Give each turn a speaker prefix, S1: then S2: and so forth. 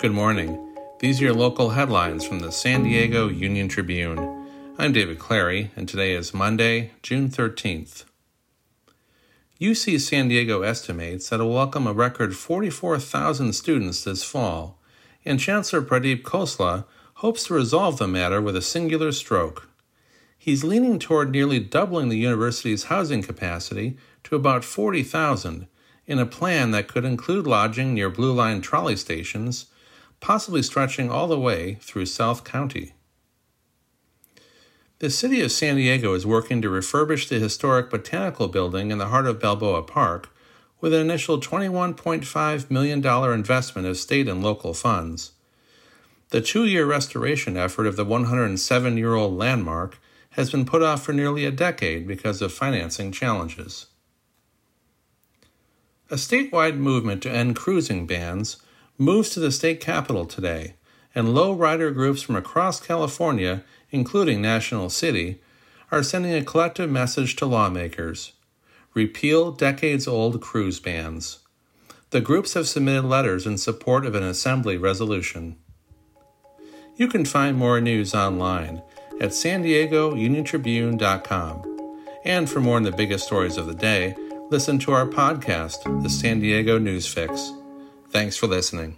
S1: Good morning. These are your local headlines from the San Diego Union Tribune. I'm David Clary, and today is Monday, June 13th. UC San Diego estimates that it will welcome a record 44,000 students this fall, and Chancellor Pradeep Khosla hopes to resolve the matter with a singular stroke. He's leaning toward nearly doubling the university's housing capacity to about 40,000 in a plan that could include lodging near Blue Line trolley stations, possibly stretching all the way through South County. The city of San Diego is working to refurbish the historic Botanical Building in the heart of Balboa Park with an initial $21.5 million investment of state and local funds. The two year restoration effort of the 107 year old landmark has been put off for nearly a decade because of financing challenges. A statewide movement to end cruising bans moves to the state capitol today, and low rider groups from across California, including National City, are sending a collective message to lawmakers repeal decades old cruise bans. The groups have submitted letters in support of an assembly resolution. You can find more news online at san diego uniontribune.com. And for more on the biggest stories of the day, listen to our podcast, The San Diego News Fix. Thanks for listening.